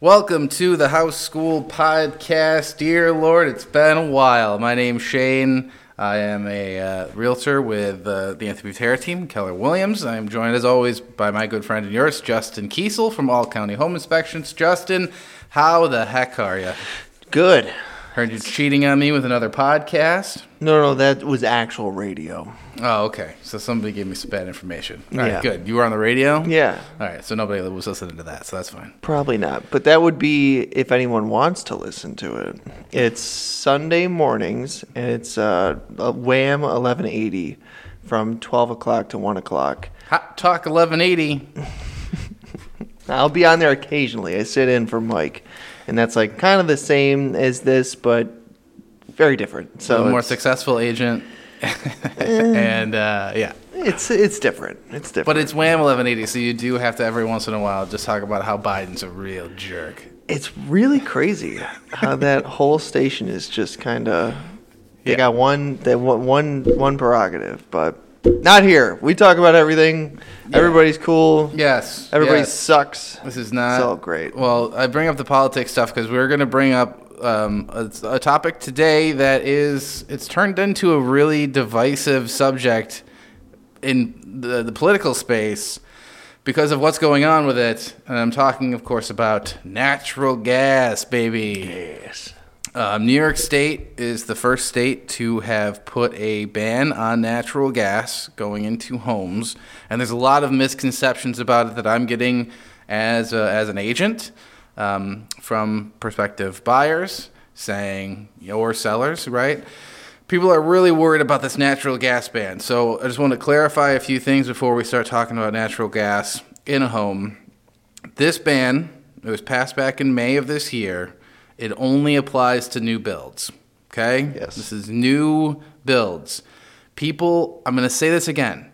Welcome to the House School Podcast. Dear Lord, it's been a while. My name's Shane. I am a uh, realtor with uh, the Anthony Butera team, Keller Williams. I am joined, as always, by my good friend and yours, Justin Kesel from All County Home Inspections. Justin, how the heck are you? Good. Heard you cheating on me with another podcast. No, no, that was actual radio. Oh, okay. So somebody gave me some bad information. All right, Yeah. good. You were on the radio? Yeah, All right, so nobody was listening to that, so that's fine. probably not. But that would be if anyone wants to listen to it. It's Sunday mornings, and it's uh, a Wham 1180 from 12 o'clock to 1 o'clock. Hot Talk 1180. I'll be on there occasionally. I sit in for Mike, and that's like kind of the same as this, but very different. So So more successful agent. and uh, yeah. it's it's different. It's different. But it's Wham 1180, so you do have to every once in a while just talk about how Biden's a real jerk. It's really crazy how that whole station is just kind of. They Yeah. got one, they one, one prerogative, but not here. We talk about everything. Everybody's cool. Yes. Everybody yes. sucks. This is not. It's all great. Well, I bring up the politics stuff because we're going to bring up um, a, a topic today that is it's turned into a really divisive subject in the, the political space because of what's going on with it. And I'm talking, of course, about natural gas, baby. Yes. Um, New York State is the first state to have put a ban on natural gas going into homes, and there's a lot of misconceptions about it that I'm getting as a, as an agent um, from prospective buyers saying or sellers, right? People are really worried about this natural gas ban. So I just want to clarify a few things before we start talking about natural gas in a home. This ban, it was passed back in May of this year. It only applies to new builds. Okay? Yes. This is new builds. People, I'm going to say this again.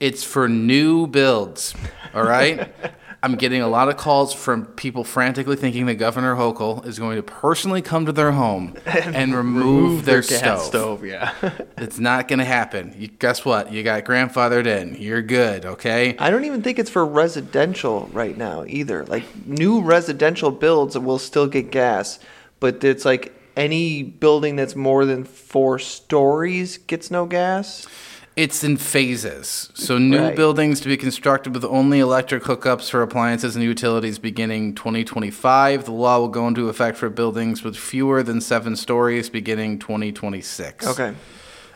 It's for new builds. All right? I'm getting a lot of calls from people frantically thinking that Governor Hochul is going to personally come to their home and, remove, their, gas stove. stove. Yeah. It's not going to happen. You, guess what? You got grandfathered in. You're good, okay? I don't even think it's for residential right now either. Like new residential builds will still get gas, but it's like any building that's more than four stories gets no gas. It's in phases. So new Right. buildings to be constructed with only electric hookups for appliances and utilities beginning 2025. The law will go into effect for buildings with fewer than seven stories beginning 2026. Okay.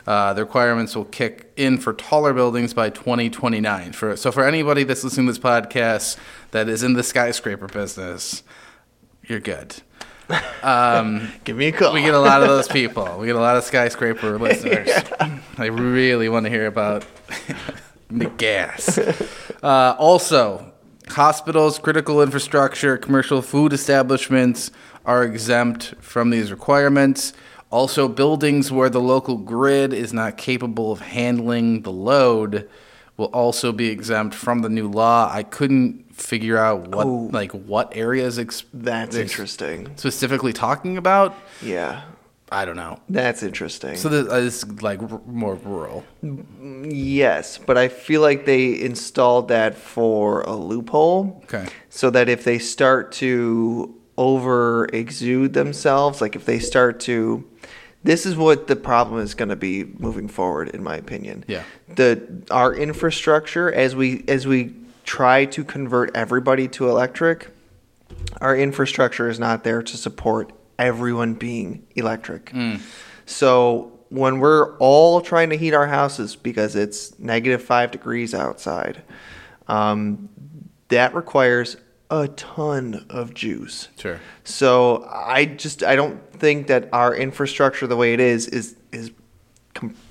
Uh, the requirements will kick in for taller buildings by 2029. For so for anybody that's listening to this podcast that is in the skyscraper business, you're good. Give me a call. We get a lot of those people. We get a lot of skyscraper listeners. I really want to hear about the gas. Uh, also, hospitals, critical infrastructure, commercial food establishments are exempt from these requirements. Also, buildings where the local grid is not capable of handling the load will also be exempt from the new law. I couldn't figure out what Oh. like what areas ex- That's interesting. specifically talking about. Yeah. I don't know. That's interesting. So this, uh, this is like r- more rural. yes, but I feel like they installed that for a loophole. Okay. So that if they start to over exude themselves, like if they start to this is what the problem is going to be moving forward in my opinion. Yeah. The our infrastructure as we as we try to convert everybody to electric, our infrastructure is not there to support everyone being electric. So when we're all trying to heat our houses because it's negative five degrees outside, um, that requires a ton of juice. Sure. So I just I don't think that our infrastructure the way it is is is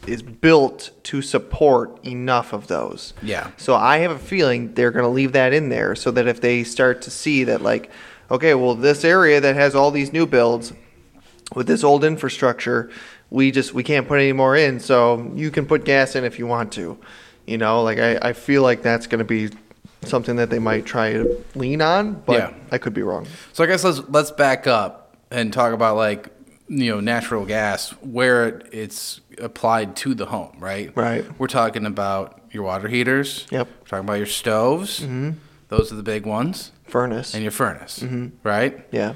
is built to support enough of those. Yeah. So I have a feeling they're going to leave that in there so that if they start to see that like okay, well this area that has all these new builds with this old infrastructure, we just we can't put any more in, so you can put gas in if you want to. You know, like I, I feel like that's going to be something that they might try to lean on, but Yeah. I could be wrong. So I guess let's let's back up and talk about like you know natural gas where it, it's applied to the home, right? Right. We're talking about your water heaters. Yep. We're talking about your stoves. Mm-hmm. Those are the big ones. Furnace. and your furnace, right? yeah.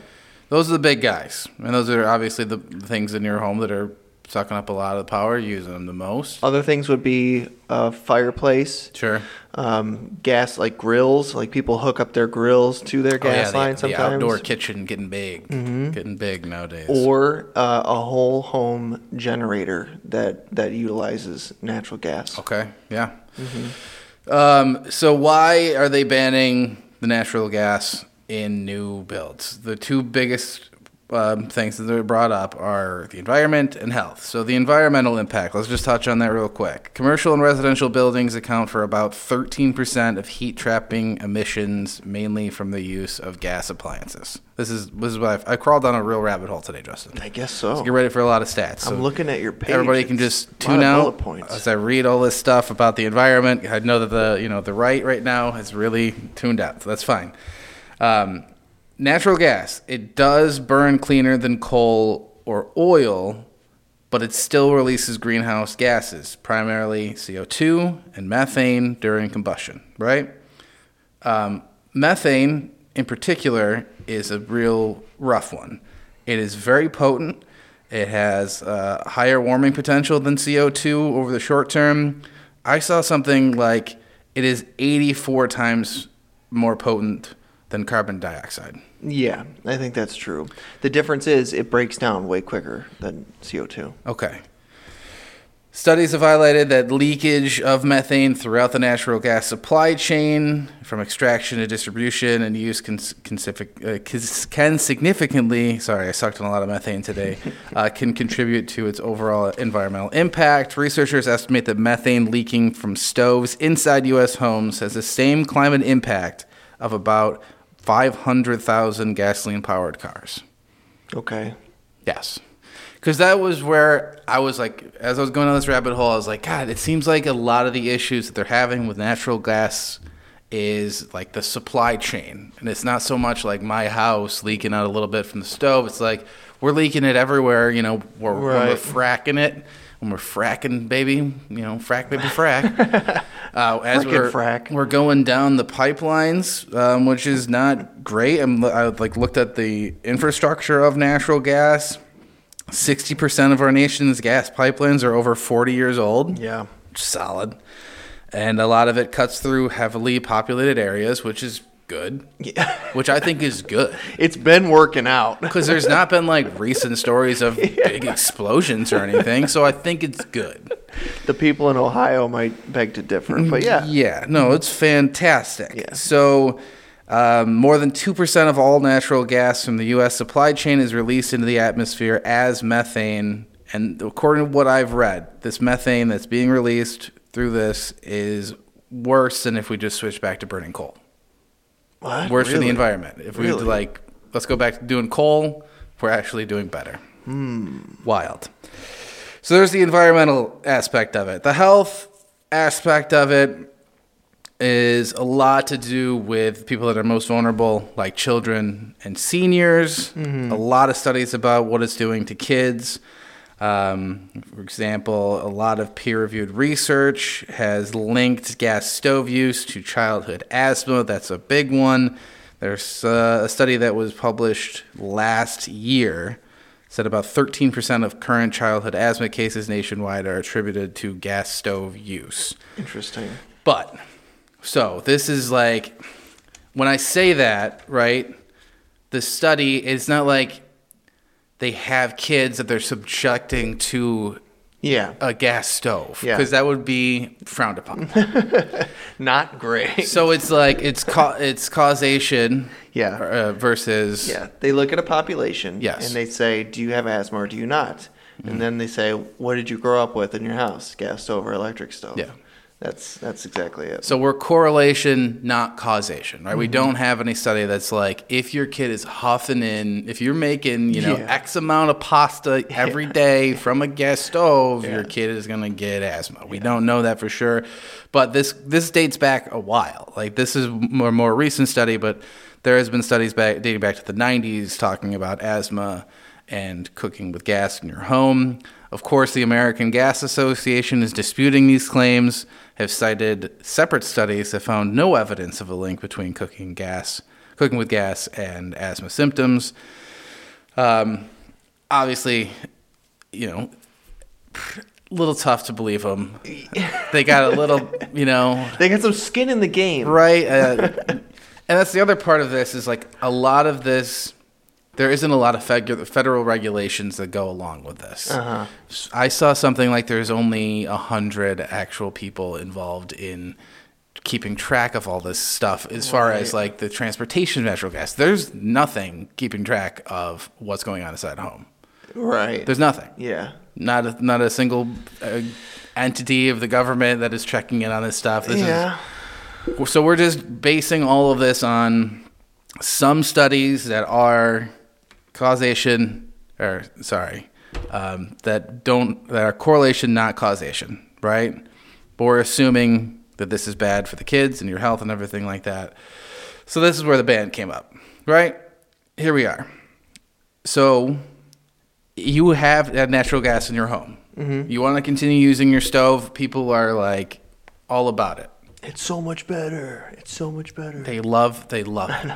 Those are the big guys, and those are obviously the things in your home that are sucking up a lot of the power, using them the most. Other things would be a fireplace, Sure. um, gas like grills. Like people hook up their grills to their Oh, yeah, gas the- line the, sometimes. Mm-hmm. outdoor kitchen getting big, getting big nowadays. or uh, a whole home generator that that utilizes natural gas. Okay, yeah. Mm-hmm. Um, so why are they banning the natural gas in new builds? The two biggest um, things that are brought up are the environment and health. So the environmental impact. Let's just touch on that real quick. Commercial and residential buildings account for about 13% of heat trapping emissions, mainly from the use of gas appliances. This is this is what I've, I crawled down a real rabbit hole today, Justin. I guess so. Get ready for a lot of stats. I'm looking at your page. Everybody can just tune out as I read all this stuff about the environment. I know that the you know the right right now has really tuned out, so that's fine. Um, natural gas it does burn cleaner than coal or oil, but it still releases greenhouse gases, primarily CO two and methane during combustion. Right? Um, methane, in particular, is a real rough one. It is very potent. It has uh, higher warming potential than CO2 over the short term. I saw something like it is 84 times more potent than carbon dioxide. Yeah, I think that's true. The difference is it breaks down way quicker than CO2. Okay. Studies have highlighted that leakage of methane throughout the natural gas supply chain, from extraction to distribution and use, can, can, uh, can significantly, sorry, I sucked on a lot of methane today, uh, can contribute to its overall environmental impact. Researchers estimate that methane leaking from stoves inside U.S. homes has the same climate impact of about 500,000 gasoline powered cars. Okay. Yes. Because that was where I was like, as I was going down this rabbit hole, I was like, God, it seems like a lot of the issues that they're having with natural gas is like the supply chain. And it's not so much like my house leaking out a little bit from the stove. It's like we're leaking it everywhere, you know, we're, when we're fracking it. When we're fracking, baby, you know, frack, baby, frack. uh, as Frickin' we're, frack. we're going down the pipelines, um, which is not great. I'm, I like looked at the infrastructure of natural gas. Sixty percent of our nation's gas pipelines are over forty years old. Yeah. Solid, and a lot of it cuts through heavily populated areas, which is good. Yeah. Which I think is good It's been working out. because there's not been like recent stories of big explosions or anything. So I think it's good. The people in Ohio might beg to differ, but yeah. Yeah, no, it's fantastic. Yeah. So, um, more than 2% of all natural gas from the U.S. supply chain is released into the atmosphere as methane. And according to what I've read, this methane that's being released through this is worse than if we just switch back to burning coal. What? Worse for the environment. If we Really? like, let's go back to doing coal, we're actually doing better. Hmm. Wild. So there's the environmental aspect of it. The health aspect of it is a lot to do with people that are most vulnerable, like children and seniors. Mm-hmm. A lot of studies about what it's doing to kids. Um, for example, a lot of peer reviewed research has linked gas stove use to childhood asthma. That's a big one. There's uh, a study that was published last year said about 13% of current childhood asthma cases nationwide are attributed to gas stove use. Interesting. But so this is like when I say that, right? The study is not like they have kids that they're subjecting to Yeah. a gas stove Yeah. because that would be frowned upon. Not great. so it's like it's ca- it's causation Yeah. uh, versus Yeah, they look at a population Yes. and they say, "Do you have asthma or do you not?" Mm-hmm. And then they say, "What did you grow up with in your house? Gas stove or electric stove?" Yeah. That's that's exactly it. So we're correlation, not causation, right? We Mm-hmm. don't have any study that's like if your kid is huffing in, if you're making, you know, Yeah. X amount of pasta every day from a gas stove, Yeah. your kid is gonna get asthma. We don't know that for sure, but this this dates back a while. Like this is more more recent study, but there has been studies back dating back to the 90s talking about asthma and cooking with gas in your home. Of course, the American Gas Association is disputing these claims, have cited separate studies that found no evidence of a link between cooking gas cooking with gas and asthma symptoms. Um, obviously, you know, a little tough to believe them. They got a little, you know, They got some skin in the game. right? Uh, and that's the other part of this is like a lot of this. There isn't a lot of federal regulations that go along with this. Uh-huh. I saw something like there's only a hundred actual people involved in keeping track of all this stuff as far as like the transportation of natural gas. There's nothing keeping track of what's going on inside a home. Right. There's nothing. yeah. Not a, not a single uh, entity of the government that is checking in on this stuff. This yeah. is so we're just basing all of this on some studies that are causation or sorry um, that don't that are correlation not causation right? But we're assuming that this is bad for the kids and your health and everything like that. So this is where the band came up right? Here we are. So you have that natural gas in your home. Mm-hmm. you want to continue using your stove? People are like all about it. It's so much better. It's so much better. they love they love it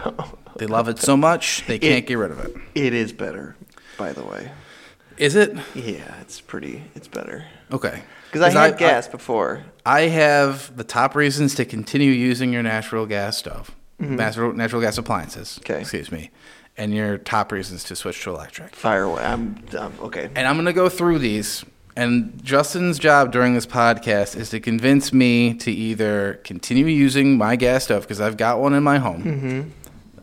they love it so much they can't get rid of it It is better, by the way. is it Yeah, it's pretty. It's better. okay Because I had gas before. I have the top reasons to continue using your natural gas stove, natural, natural gas appliances. Mm-hmm. Okay. Excuse me. And your top reasons to switch to electric. Fire away. I'm, I'm okay. And I'm going to go through these. And Justin's job during this podcast is to convince me to either continue using my gas stove because I've got one in my home. Mm-hmm.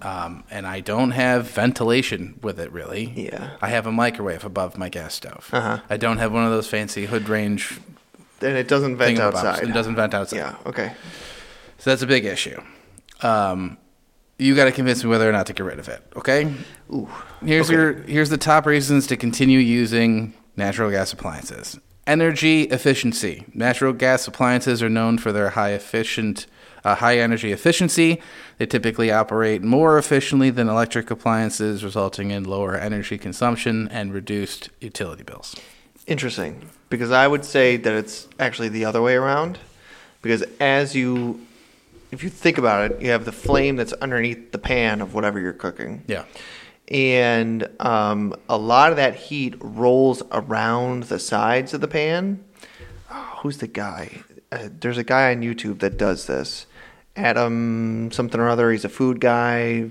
Um, and I don't have ventilation with it really. Yeah. I have a microwave above my gas stove. Uh-huh. I don't have one of those fancy hood range And it doesn't vent outside. It doesn't vent outside. Yeah. Okay. So that's a big issue. Um, you got to convince me whether or not to get rid of it. Okay. Ooh. Here's Okay. your here's the top reasons to continue using natural gas appliances. Energy efficiency. Natural gas appliances are known for their high efficient, uh, high energy efficiency. They typically operate more efficiently than electric appliances, resulting in lower energy consumption and reduced utility bills. Interesting. Because I would say that it's actually the other way around. Because as you, if you think about it, you have the flame that's underneath the pan of whatever you're cooking. Yeah. and um, a lot of that heat rolls around the sides of the pan. Oh, who's the guy? Uh, there's a guy on YouTube that does this. Adam something or other. He's a food guy.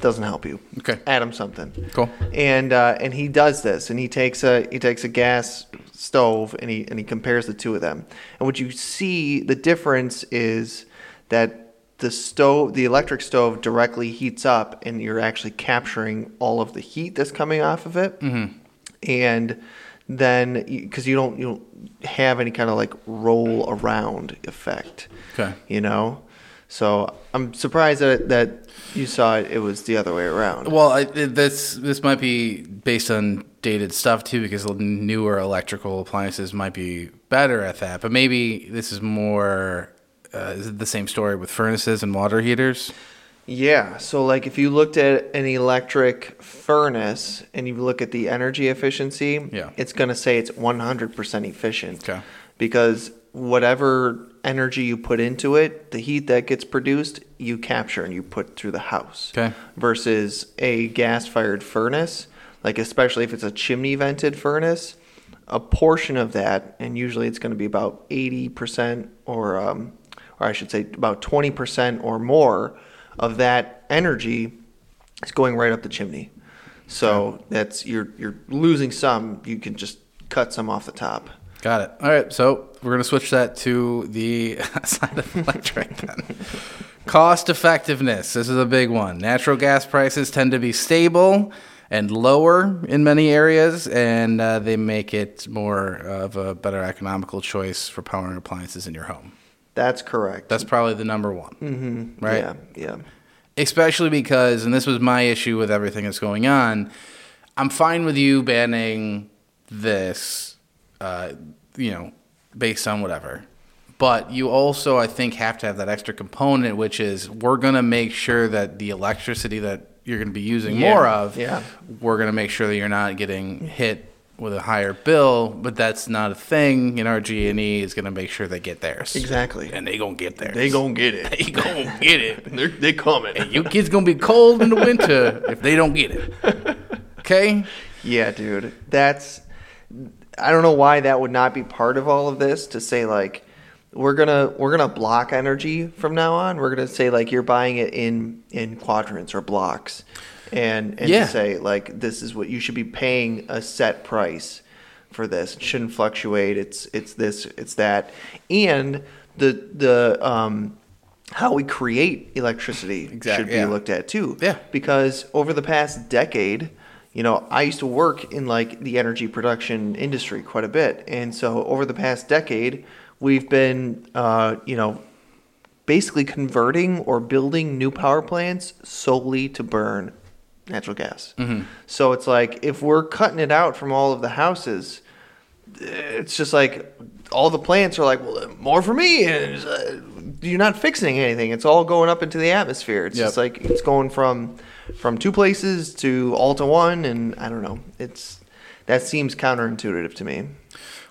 Doesn't help you. Okay. Adam something. Cool. And uh, and he does this, and he takes a he takes a gas stove, and he and he compares the two of them. And what you see, the difference is that the stove, the electric stove, directly heats up, and you're actually capturing all of the heat that's coming off of it. Mm-hmm. And then, because you don't you don't have any kind of like roll around effect, Okay. you know. So I'm surprised that that you saw it. It was the other way around. Well, I, this this might be based on dated stuff too, because newer electrical appliances might be better at that. But maybe this is more uh, is it the same story with furnaces and water heaters. Yeah. So, like, if you looked at an electric furnace and you look at the energy efficiency, Yeah. it's going to say it's 100% efficient. Okay. Because whatever energy you put into it, the heat that gets produced, you capture and you put through the house. Okay. Versus a gas fired furnace, like, especially if it's a chimney vented furnace, a portion of that, and usually it's going to be about 80% or, um, or I should say about 20% or more of that energy is going right up the chimney. So that's you're you're losing some. You can just cut some off the top. Got it. All right, so we're gonna switch that to the side of electric then. Cost effectiveness. This is a big one. Natural gas prices tend to be stable and lower in many areas, and uh, they make it more of a better economical choice for powering appliances in your home. That's correct. That's probably the number one, mm-hmm. right? Yeah, yeah. Especially because, and this was my issue with everything that's going on. I'm fine with you banning this, uh, you know, based on whatever. But you also, I think, have to have that extra component, which is we're going to make sure that the electricity that you're going to be using Yeah, more of, yeah. we're going to make sure that you're not getting hit with a higher bill, but that's not a thing. And RG&E is going to make sure they get theirs. Exactly. And they going to get theirs. They gonna get it. They going to get it. They're they coming. You kids going to be cold in the winter if they don't get it. Okay? Yeah, dude. That's I don't know why that would not be part of all of this to say like we're gonna we're gonna block energy from now on. We're gonna say like you're buying it in in quadrants or blocks, and and Yeah. to say like this is what you should be paying a set price for this. It shouldn't fluctuate. It's it's this it's that, and the the um how we create electricity Exact- should be yeah. looked at too. Yeah. Because over the past decade, you know, I used to work in like the energy production industry quite a bit, and so over the past decade, we've been, uh, you know, basically converting or building new power plants solely to burn natural gas. So it's like if we're cutting it out from all of the houses, it's just like all the plants are like, well, more for me, and uh, you're not fixing anything. It's all going up into the atmosphere. It's just like it's going from from two places to all to one, and I don't know. It's that seems counterintuitive to me.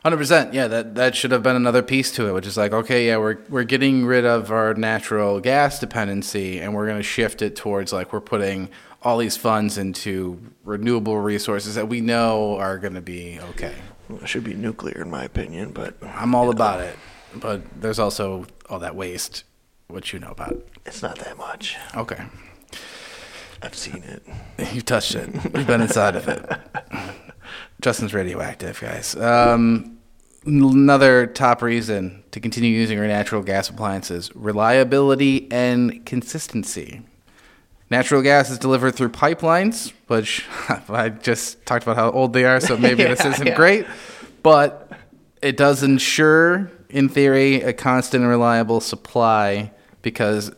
Hundred percent. Yeah, that that should have been another piece to it, which is like, okay, yeah, we're we're getting rid of our natural gas dependency, and we're going to shift it towards like we're putting all these funds into renewable resources that we know are going to be okay. It should be nuclear, in my opinion, but I'm all about it, but there's also all that waste, which you know about. it's not that much. Okay, I've seen it. you've touched it. You've been inside of it. Justin's radioactive, guys. Um, another top reason to continue using our natural gas appliances reliability and consistency. Natural gas is delivered through pipelines, which I just talked about how old they are, so maybe this isn't yeah. great. But it does ensure, in theory, a constant and reliable supply because,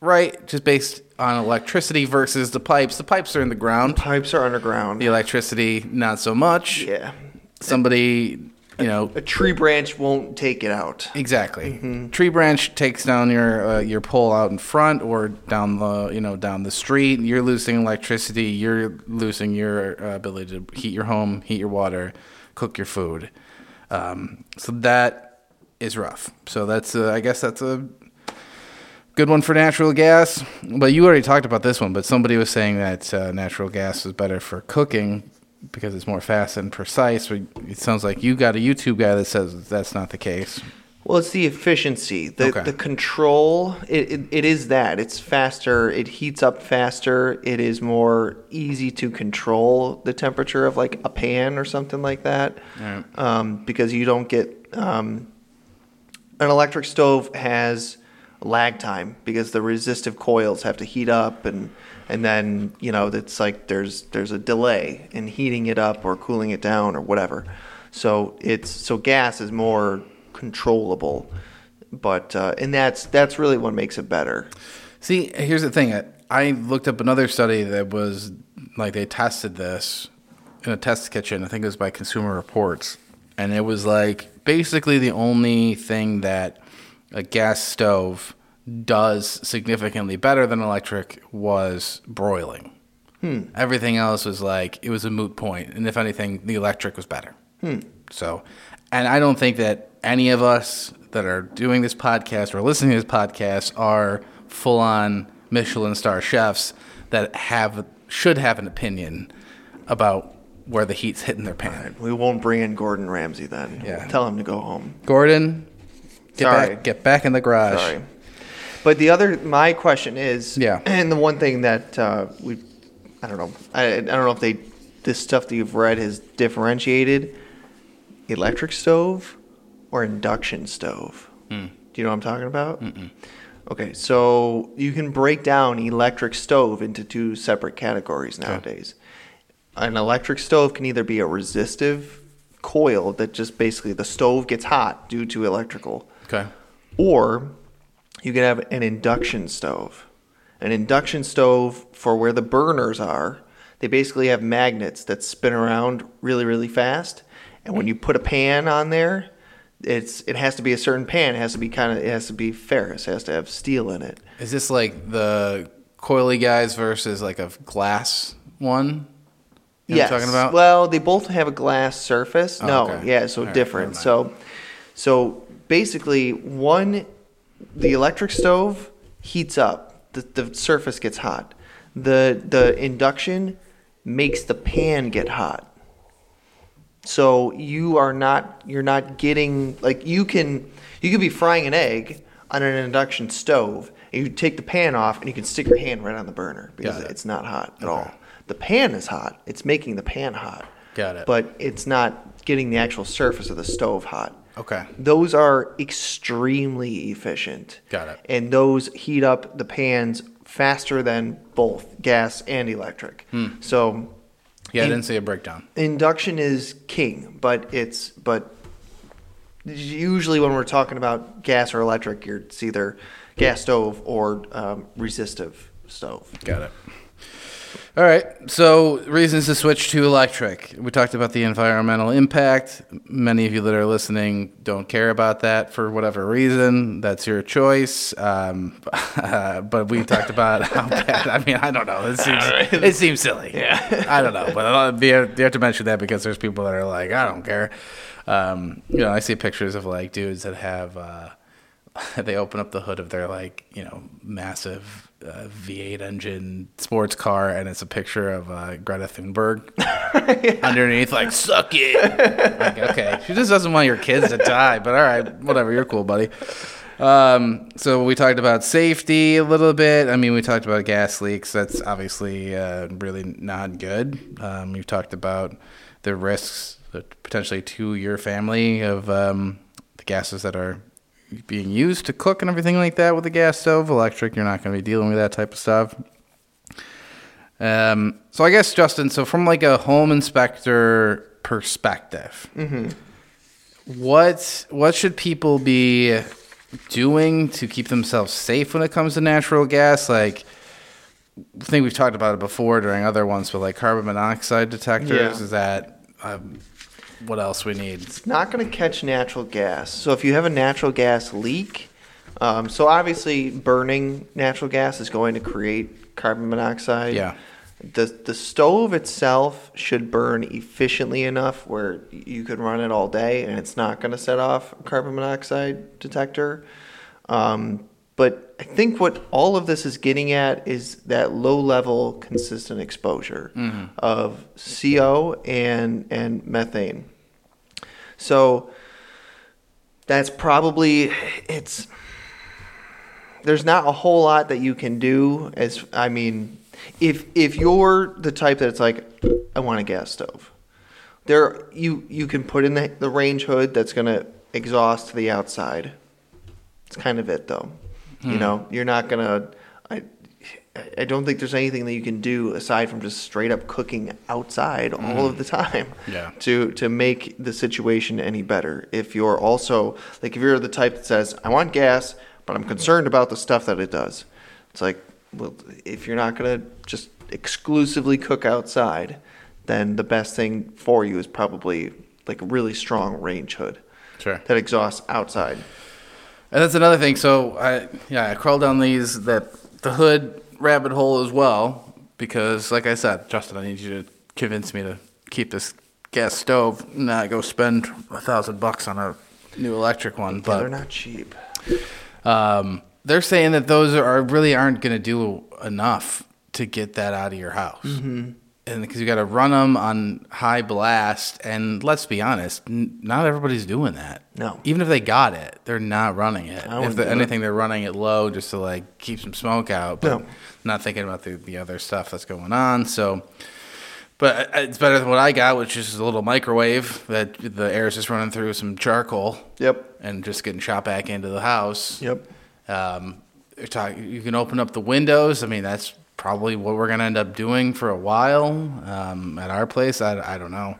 right, just based on electricity versus the pipes, the pipes are in the ground. Pipes are underground. The electricity, not so much. Yeah. Somebody, you know, A tree branch won't take it out. exactly. Tree branch takes down your uh, your pole out in front or down the you know down the street. You're losing electricity. You're losing your uh, ability to heat your home, heat your water, cook your food. Um, so that is rough. So that's uh, I guess that's a good one for natural gas. But you already talked about this one. But somebody was saying that uh, natural gas is better for cooking because it's more fast and precise. But it sounds like you got a YouTube guy that says that's not the case. Well, it's the efficiency, the Okay. the control. It, it it is that it's faster. It heats up faster. It is more easy to control the temperature of like a pan or something like that, Right. um, because you don't get um, an electric stove has lag time because the resistive coils have to heat up and and then you know it's like there's there's a delay in heating it up or cooling it down or whatever so it's so gas is more controllable but uh, and that's that's really what makes it better See, here's the thing. I, I looked up another study that was like they tested this in a test kitchen. I think it was by Consumer Reports, and it was like basically the only thing that a gas stove does significantly better than electric was broiling. Hmm. Everything else was like it was a moot point, and if anything, the electric was better. Hmm. So, and I don't think that any of us that are doing this podcast or listening to this podcast are full on Michelin star chefs that have should have an opinion about where the heat's hitting their pan. we won't bring in Gordon Ramsay then Yeah. tell him to go home Gordon, get Sorry. back get back in the garage. Sorry. But the other, my question is, Yeah. and the one thing that uh, we, I don't know, I, I don't know if they, this stuff that you've read has differentiated electric stove or induction stove. Hmm. Do you know what I'm talking about? Okay, so you can break down electric stove into two separate categories nowadays. An electric stove can either be a resistive coil that just basically the stove gets hot due to electrical Okay. or you can have an induction stove. An induction stove for where the burners are, they basically have magnets that spin around really, really fast. And when you put a pan on there, it's it has to be a certain pan. It has to be kind of it has to be ferrous. It has to have steel in it. Is this like the coily guys versus like a glass one? You know talking about? Well, they both have a glass surface. Oh, no, okay. yeah, so All right, different. never So, so basically, one, the electric stove heats up. The, the surface gets hot. The the induction makes the pan get hot. So you are not you're not getting like you can you could be frying an egg on an induction stove and you take the pan off and you can stick your hand right on the burner because it. it's not hot at Okay. all. The pan is hot. It's making the pan hot. Got it. But it's not getting the actual surface of the stove hot. Okay. Those are extremely efficient. Got it. And those heat up the pans faster than both gas and electric. Hmm. So Yeah, I didn't see a breakdown. induction is king, but it's but usually when we're talking about gas or electric, you're it's either gas stove or um, resistive stove. Got it. All right. So, reasons to switch to electric. We talked about the environmental impact. Many of you that are listening don't care about that for whatever reason. That's your choice. Um, but we talked about how bad. I mean, I don't know. It seems, it seems silly. Yeah. I don't know. But uh, you have you have to mention that because there's people that are like, I don't care. Um, you know, I see pictures of like dudes that have. Uh, they open up the hood of their like you know massive uh, V8 engine sports car, and it's a picture of uh, Greta Thunberg underneath, like "suck it." like, okay, she just doesn't want your kids to die, but all right, whatever. You're cool, buddy. Um, so we talked about safety a little bit. I mean, we talked about gas leaks. That's obviously uh, really not good. Um, we've talked about the risks potentially to your family of um, the gases that are being used to cook and everything like that with a gas stove. Electric, you're not going to be dealing with that type of stuff. Um, so I guess Justin, so from like a home inspector perspective, what what should people be doing to keep themselves safe when it comes to natural gas? Like, I think we've talked about it before during other ones, but like carbon monoxide detectors. Yeah. Is that um, what else we need? It's not going to catch natural gas. So if you have a natural gas leak, um, so obviously burning natural gas is going to create carbon monoxide. Yeah. The the stove itself should burn efficiently enough where you could run it all day and it's not going to set off a carbon monoxide detector. Um, but I think what all of this is getting at is that low level consistent exposure mm-hmm. of CO and and methane. So that's probably it's there's not a whole lot that you can do as I mean if if you're the type that it's like I want a gas stove. There you you can put in the, the range hood that's going to exhaust to the outside. It's kind of it though. You hmm. know, you're not to I I don't think there's anything that you can do aside from just straight up cooking outside all of hmm. the time Yeah. to to make the situation any better. If you're also like if you're the type that says I want gas, but I'm concerned about the stuff that it does. It's like well if you're not to just exclusively cook outside, then the best thing for you is probably like a really strong range hood Sure. that exhausts outside. And that's another thing. So I yeah, I crawled down these that the hood rabbit hole as well because like I said, Justin, I need you to convince me to keep this gas stove, and not go spend a thousand bucks on a new electric one. Yeah, But they're not cheap. um, they're saying that those are really aren't going to do enough to get that out of your house. Mm-hmm. And because you got to run them on high blast, and let's be honest, n- not everybody's doing that. No. even if they got it, they're not running it. I If wouldn't the, do it. anything, they're running it low just to like keep some smoke out, but No. not thinking about the, the other stuff that's going on. So, but uh, it's better than what I got, which is a little microwave that the air is just running through some charcoal Yep. and just getting shot back into the house. Yep. Um, you're talk- you can open up the windows. I mean, that's probably what we're going to end up doing for a while um, at our place. I, I don't know.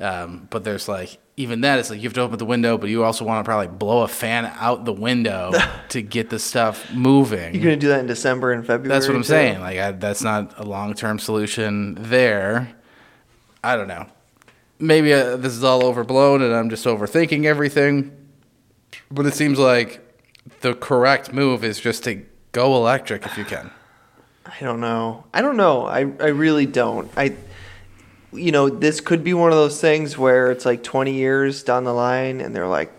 Um, but there's like, even that, it's like you have to open the window, but you also want to probably blow a fan out the window to get the stuff moving. You're gonna do that in December and February. That's what I'm too? saying. Like, I, that's not a long term solution there. I don't know. Maybe uh, this is all overblown and I'm just overthinking everything. But it seems like the correct move is just to go electric if you can. I don't know. I don't know. I, I really don't. I you know, this could be one of those things where it's like 20 years down the line and they're like,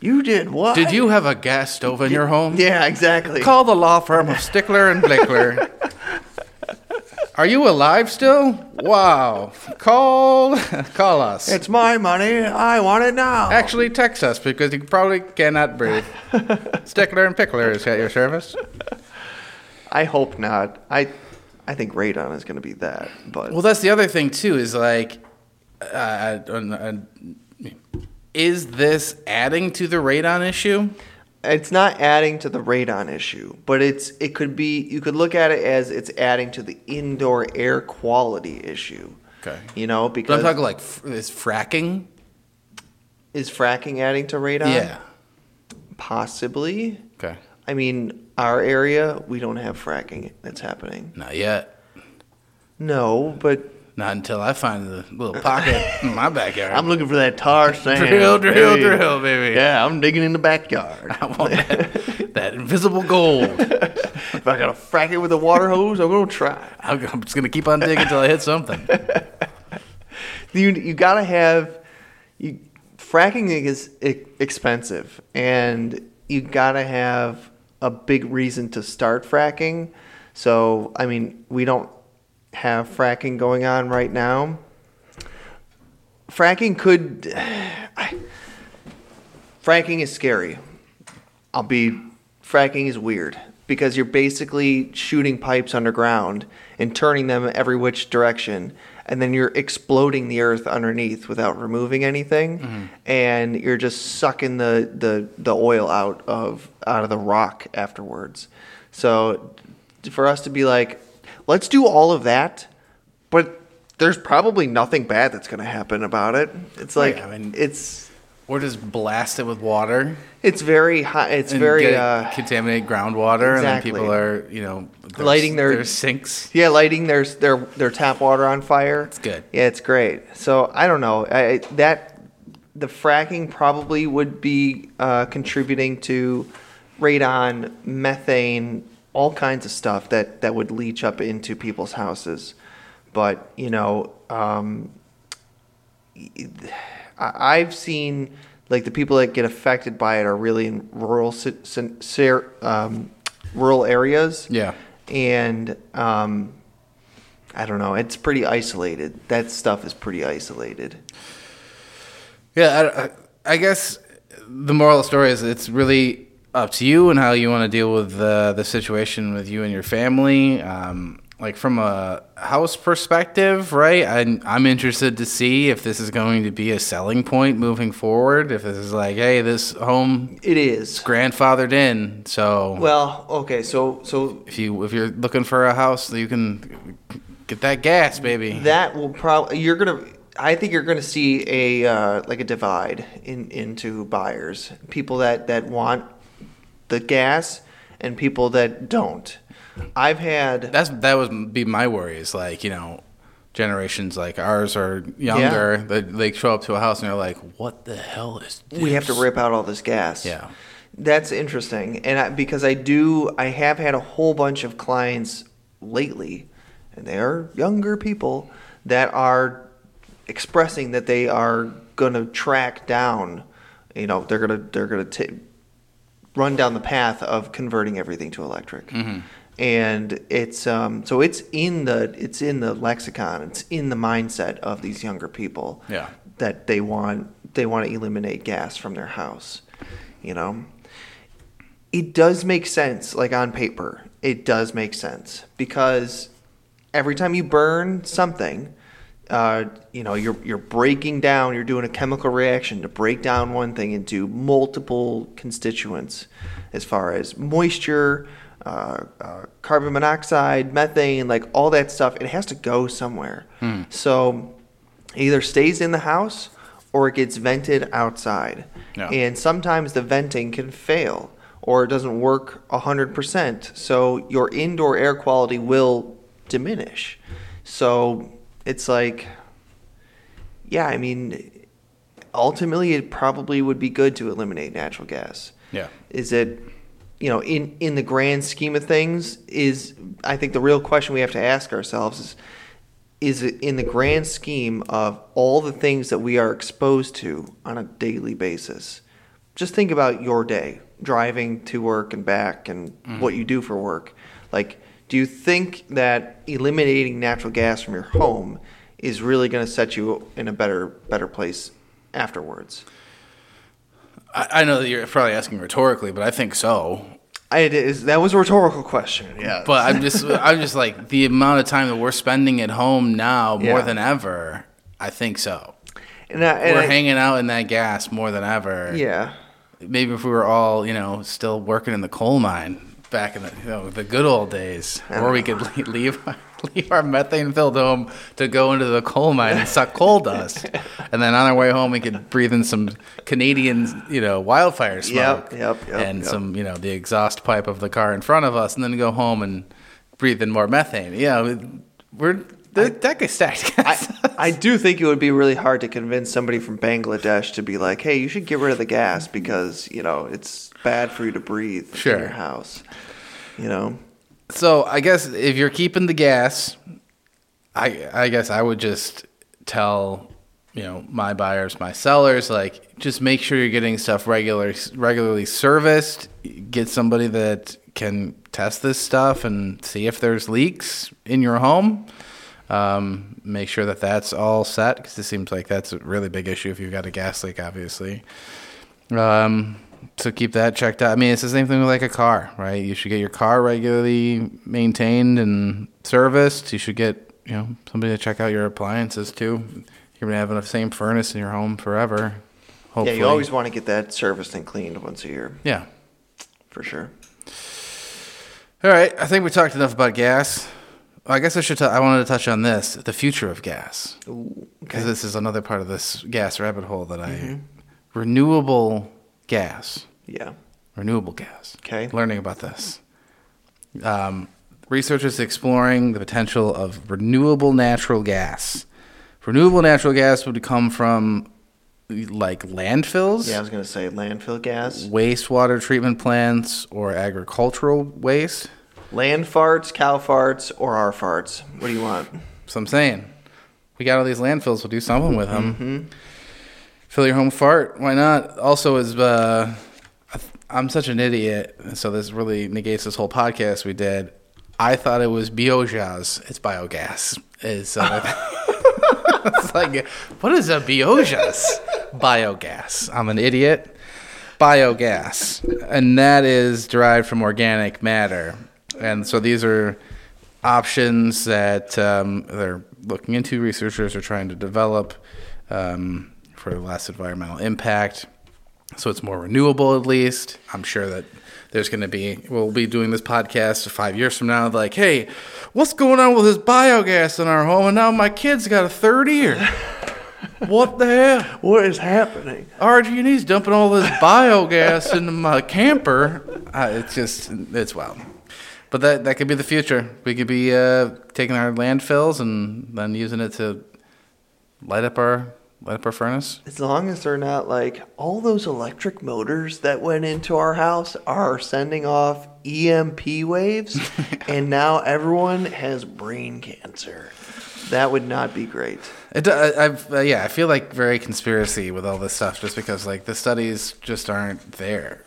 you did what? Did you have a gas stove in your home? Yeah, exactly. Call the law firm of Stickler and Blickler. Are you alive still? Wow. Call call us. It's my money. I want it now. Actually, text us because you probably cannot breathe. Stickler and Pickler is at your service. I hope not. I I think radon is going to be that. But Well, that's the other thing too. Is like, uh, uh, is this adding to the radon issue? it's not adding to the radon issue, but it's it could be you could look at it as it's adding to the indoor air quality issue. Okay. You know, But because I'm talking like is fracking. is fracking adding to radon? Yeah. Possibly. Okay. I mean, our area, we don't have fracking that's happening. Not yet. No, but Not until I find the little pocket in my backyard. I'm looking for that tar sand. drill, drill, baby. drill, baby. Yeah, I'm digging in the backyard. I want that, that invisible gold. if I gotta frack it with a water hose, I'm gonna try. I'm I'm just gonna keep on digging until I hit something. You you gotta have you fracking is e- expensive, and you gotta have a big reason to start fracking. So I mean, we don't have fracking going on right now. Fracking could. Fracking is scary. I'll be. Fracking is weird because you're basically shooting pipes underground and turning them every which direction, and then you're exploding the earth underneath without removing anything, mm-hmm. and you're just sucking the, the, the oil out of out of the rock afterwards. So, for us to be like, let's do all of that, but there's probably nothing bad that's going to happen about it. It's like Right, I mean- it's Or just blast it with water. it's very high. It's very get- uh, contaminate groundwater, and then people are, you know, their- Lighting their- their sinks. yeah, lighting their their their tap water on fire. It's good. Yeah, it's great. So I don't know I, that the fracking probably would be uh, contributing to radon, methane, all kinds of stuff that that would leach up into people's houses. But you know, um, I- I've seen like the people that get affected by it are really in rural um, rural areas Yeah. and um, I don't know. It's pretty isolated. That stuff is pretty isolated. Yeah, I, I- I guess the moral of the story is it's really up to you and how you want to deal with the the situation with you and your family. Um, like from a house perspective, right? I'm I'm interested to see if this is going to be a selling point moving forward. If this is like, hey, this home It is. grandfathered in, so Well, okay. So so if you if you're looking for a house, you can get that gas, baby. that will probably you're gonna. I think you're gonna see a uh, like a divide in into buyers. People that that want the gas and people that don't. I've had That's that would be my worry. Is like you know, generations like ours are younger. They, they show up to a house and they're like, "What the hell is this?" we have to rip out all this gas. Yeah. That's interesting, and I, because I do, I have had a whole bunch of clients lately, and they are younger people that are expressing that they are going to track down. You know, they're gonna they're gonna ta run down the path of converting everything to electric, mm-hmm. And it's um, so it's in the it's in the lexicon, it's in the mindset of these younger people Yeah. that they want they want to eliminate gas from their house you know? It does make sense like on paper it does make sense. Because every time you burn something uh, you know you're you're breaking down you're doing a chemical reaction to break down one thing into multiple constituents as far as moisture uh, uh, carbon monoxide methane like all that stuff it has to go somewhere so it either stays in the house or it gets vented outside. Yeah. And sometimes the venting can fail or it doesn't work 100%. So your indoor air quality will diminish. So it's like, yeah, I mean, ultimately it probably would be good to eliminate natural gas. Yeah. Is it, you know, in, in the grand scheme of things, is I think the real question we have to ask ourselves is is it in the grand scheme of all the things that we are exposed to on a daily basis. Just think about your day, driving to work and back and mm-hmm. what you do for work. Like do you think that eliminating natural gas from your home is really going to set you in a better better place afterwards? I, I know that you're probably asking rhetorically, but I think so. I, it is, that was a rhetorical question. Yeah. But I'm just I'm just like the amount of time that we're spending at home now more Yeah. than ever. I think so. and I, and we're I- hanging out in that gas more than ever. Yeah. Maybe if we were all, you know, still working in the coal mine back in the, you know, the good old days, or we could leave leave our methane filled home to go into the coal mine and suck coal dust, and then on our way home we could breathe in some Canadian, you know, wildfire smoke, Yep, yep, yep, and some, you know, the exhaust pipe of the car in front of us, and then go home and breathe in more methane. Yeah, we're the deck is stacked. I, I do think it would be really hard to convince somebody from Bangladesh to be like, hey, you should get rid of the gas because, you know, it's bad for you to breathe Sure. in your house. You know? So I guess if you're keeping the gas, I I guess I would just tell you know my buyers, my sellers, like just make sure you're getting stuff regular regularly serviced. Get somebody that can test this stuff and see if there's leaks in your home. Um, make sure that that's all set because it seems like that's a really big issue if you've got a gas leak, obviously. Um, so keep that checked out. I mean, it's the same thing with like a car, right? You should get your car regularly maintained and serviced. You should get, you know, somebody to check out your appliances too. You're gonna have the same furnace in your home forever. Hopefully. Yeah, you always want to get that serviced and cleaned once a year, Yeah. for sure. All right. I think we talked enough about gas. I guess I should. T- I wanted to touch on this: the future of gas, because okay. this is another part of this gas rabbit hole that I mm-hmm. renewable gas. Yeah. renewable gas. Okay. Learning about this. Um, researchers exploring the potential of renewable natural gas. Renewable natural gas would come from like landfills, Yeah, I was going to say landfill gas. wastewater treatment plants, or agricultural waste. Land farts, cow farts, or our farts. What do you want? So I'm saying, we got all these landfills. We'll do something with them. Mm-hmm. Fill your home fart. Why not? Also, is uh, I'm such an idiot, so this really negates this whole podcast we did. I thought it was biogas. It's biogas. It's, uh, it's like, what is a biogas? Biogas. I'm an idiot. Biogas, and that is derived from organic matter. And so these are options that um, they're looking into. Researchers are trying to develop um, for less environmental impact. So it's more renewable, at least. I'm sure that there's going to be, we'll be doing this podcast five years from now, like, hey, what's going on with this biogas in our home? And now my kid's got a third ear. what the hell? What is happening? RG&E's dumping all this biogas into my camper. Uh, it's just, it's wild. But that, that could be the future. We could be uh, taking our landfills and then using it to light up our light up our furnace. As long as they're not like all those electric motors that went into our house are sending off EMP waves, and now everyone has brain cancer. That would not be great. It, do- I, uh, yeah, I feel like very conspiracy with all this stuff, just because like the studies just aren't there.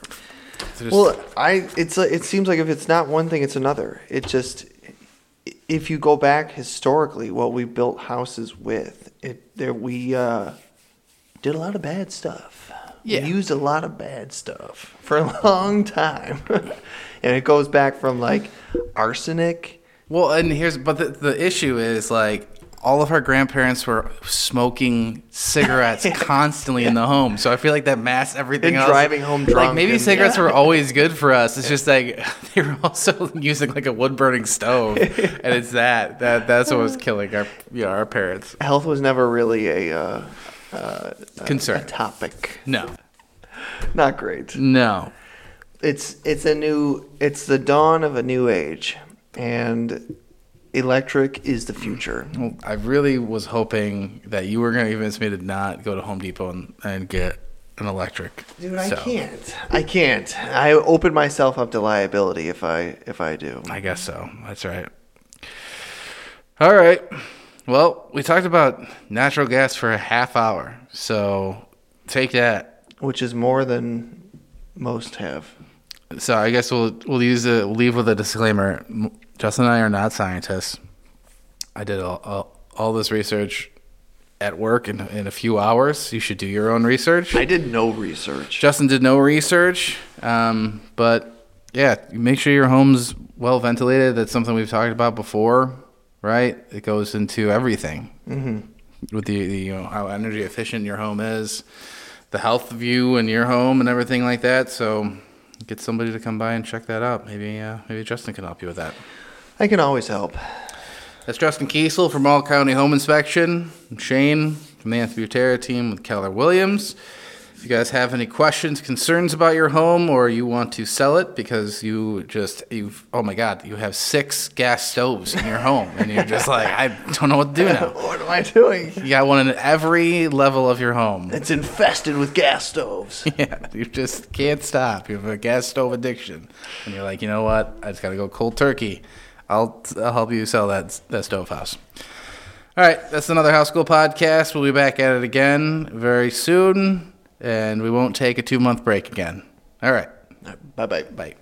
Just- Well, I it's a- it seems like if it's not one thing, it's another. It just if you go back historically, what we built houses with, it there we uh, did a lot of bad stuff. Yeah. We used a lot of bad stuff for a long time, and it goes back from like arsenic. Well, and here's but the the issue is like all of our grandparents were smoking cigarettes constantly in the home, so I feel like that masked everything And else. driving home drunk. Like maybe and- cigarettes Yeah. were always good for us. It's just like they were also using like a wood burning stove, and it's that that that's what was killing our yeah our parents. Health was never really a uh, uh, a- Concern. a topic. No, Not great. no. it's it's a new it's the dawn of a new age and electric is the future Well, I really was hoping that you were going to convince me to not go to Home Depot and, and get an electric. dude i can't i can't i open myself up to liability if i if i do I guess so. That's right. All right. Well, we talked about natural gas for a half hour, so take that. which is more than most have. So I guess we'll we'll use a we'll leave with a disclaimer. Justin and I are not scientists. I did all, all, all this research at work in, in a few hours. You should do your own research. I did no research. Justin did no research, um, but yeah, make sure your home's well ventilated. That's something we've talked about before, right? It goes into everything Mm-hmm. with the, the you know how energy efficient your home is, the health of you and your home and everything like that. So get somebody to come by and check that out. Maybe uh, maybe Justin can help you with that. I can always help. That's Justin Kesel from All County Home Inspection. I'm Shane from the Anthony Butera team with Keller Williams. If you guys have any questions, concerns about your home, or you want to sell it because you just you've oh my god, you have six gas stoves in your home and you're just like I don't know what to do now. what am I doing? You got one in every level of your home. It's infested with gas stoves. Yeah, you just can't stop. You have a gas stove addiction, and you're like, you know what? I just gotta go cold turkey. I'll I'll help you sell that that stove house. All right, that's another House School podcast. We'll be back at it again very soon, and we won't take a two month break again. All right, Bye bye. bye.